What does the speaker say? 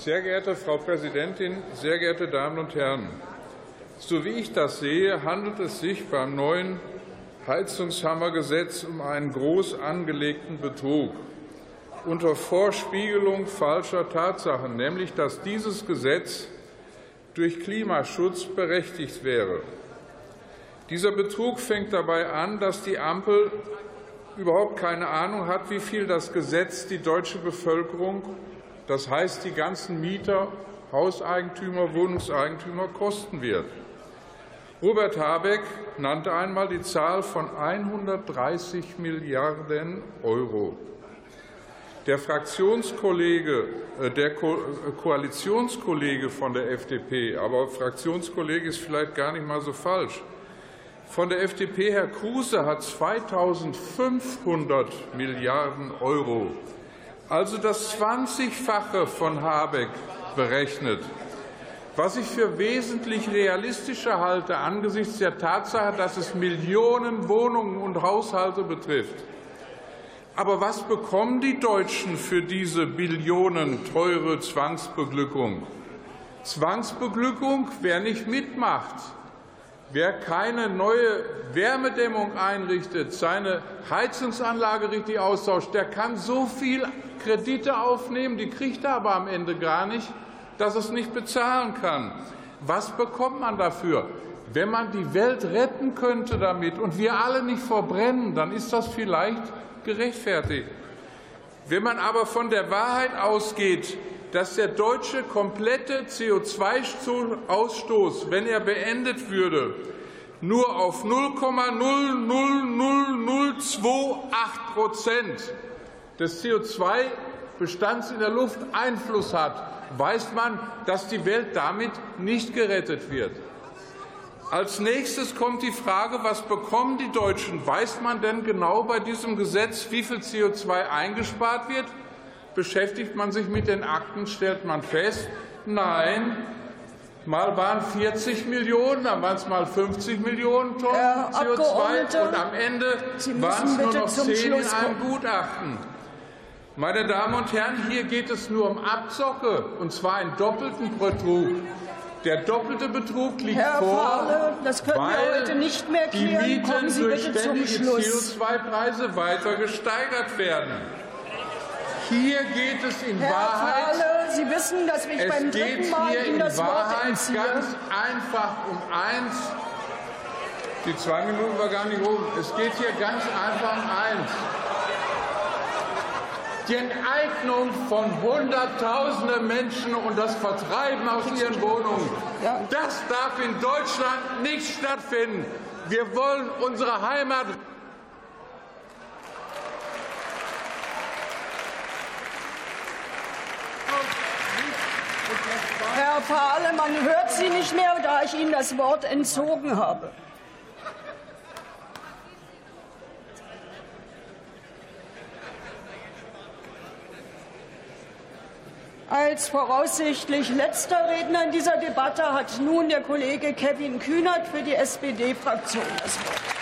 Sehr geehrte Frau Präsidentin, sehr geehrte Damen und Herren! So wie ich das sehe, handelt es sich beim neuen Heizungshammergesetz um einen groß angelegten Betrug unter Vorspiegelung falscher Tatsachen, nämlich dass dieses Gesetz durch Klimaschutz berechtigt wäre. Dieser Betrug fängt dabei an, dass die Ampel überhaupt keine Ahnung hat, wie viel das Gesetz die deutsche Bevölkerung, das heißt die ganzen Mieter, Hauseigentümer, Wohnungseigentümer, kosten wird. Robert Habeck nannte einmal die Zahl von 130 Milliarden Euro. Der Fraktionskollege, äh, der äh, Koalitionskollege von der FDP, aber Fraktionskollege ist vielleicht gar nicht mal so falsch, von der FDP, Herr Kruse, hat 2500 Milliarden Euro, also das 20-fache von Habeck, berechnet. Was ich für wesentlich realistischer halte angesichts der Tatsache, dass es Millionen Wohnungen und Haushalte betrifft. Aber was bekommen die Deutschen für diese Billionen teure Zwangsbeglückung? Zwangsbeglückung, wer nicht mitmacht, wer keine neue Wärmedämmung einrichtet, seine Heizungsanlage richtig austauscht, der kann so viel Kredite aufnehmen, die kriegt er aber am Ende gar nicht, dass es nicht bezahlen kann. Was bekommt man dafür? Wenn man die Welt retten könnte damit und wir alle nicht verbrennen, dann ist das vielleicht gerechtfertigt. Wenn man aber von der Wahrheit ausgeht, dass der deutsche komplette CO2-Ausstoß, wenn er beendet würde, nur auf 0,00028 Prozent des CO2-Bestands in der Luft Einfluss hat, weiß man, dass die Welt damit nicht gerettet wird. Als nächstes kommt die Frage, was bekommen die Deutschen? Weiß man denn genau bei diesem Gesetz, wie viel CO2 eingespart wird? Beschäftigt man sich mit den Akten, stellt man fest, nein, mal waren 40 Millionen, dann waren es mal 50 Millionen Tonnen CO2 und am Ende waren es nur noch 10 in einem Gutachten. Meine Damen und Herren, hier geht es nur um Abzocke, und zwar einen doppelten Betrug. Der doppelte Betrug liegt Herr vor, Fahle, das können wir heute nicht mehr klären. die Mieten durch ständige Schluss. CO2-Preise weiter gesteigert werden. Hier geht es in Herr Wahrheit Fahle, Sie wissen, dass ich beim dritten Mal Ihnen das Wort Wahrheit entziehe. ganz einfach um eins. Die zwei Minuten war gar nicht rum. Es geht hier ganz einfach um eins. Die Enteignung von Hunderttausenden Menschen und das Vertreiben aus ihren Wohnungen, das darf in Deutschland nicht stattfinden. Wir wollen unsere Heimat Herr Fahle, man hört Sie nicht mehr, da ich Ihnen das Wort entzogen habe. Als voraussichtlich letzter Redner in dieser Debatte hat nun der Kollege Kevin Kühnert für die SPD-Fraktion das Wort.